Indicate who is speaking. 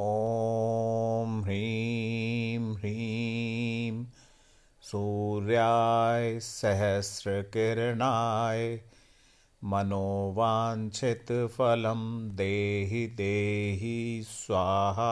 Speaker 1: ॐ ह्रीं ह्रीं सूर्याय सहस्रकिरणाय मनोवाञ्छितफलं देहि देहि स्वाहा।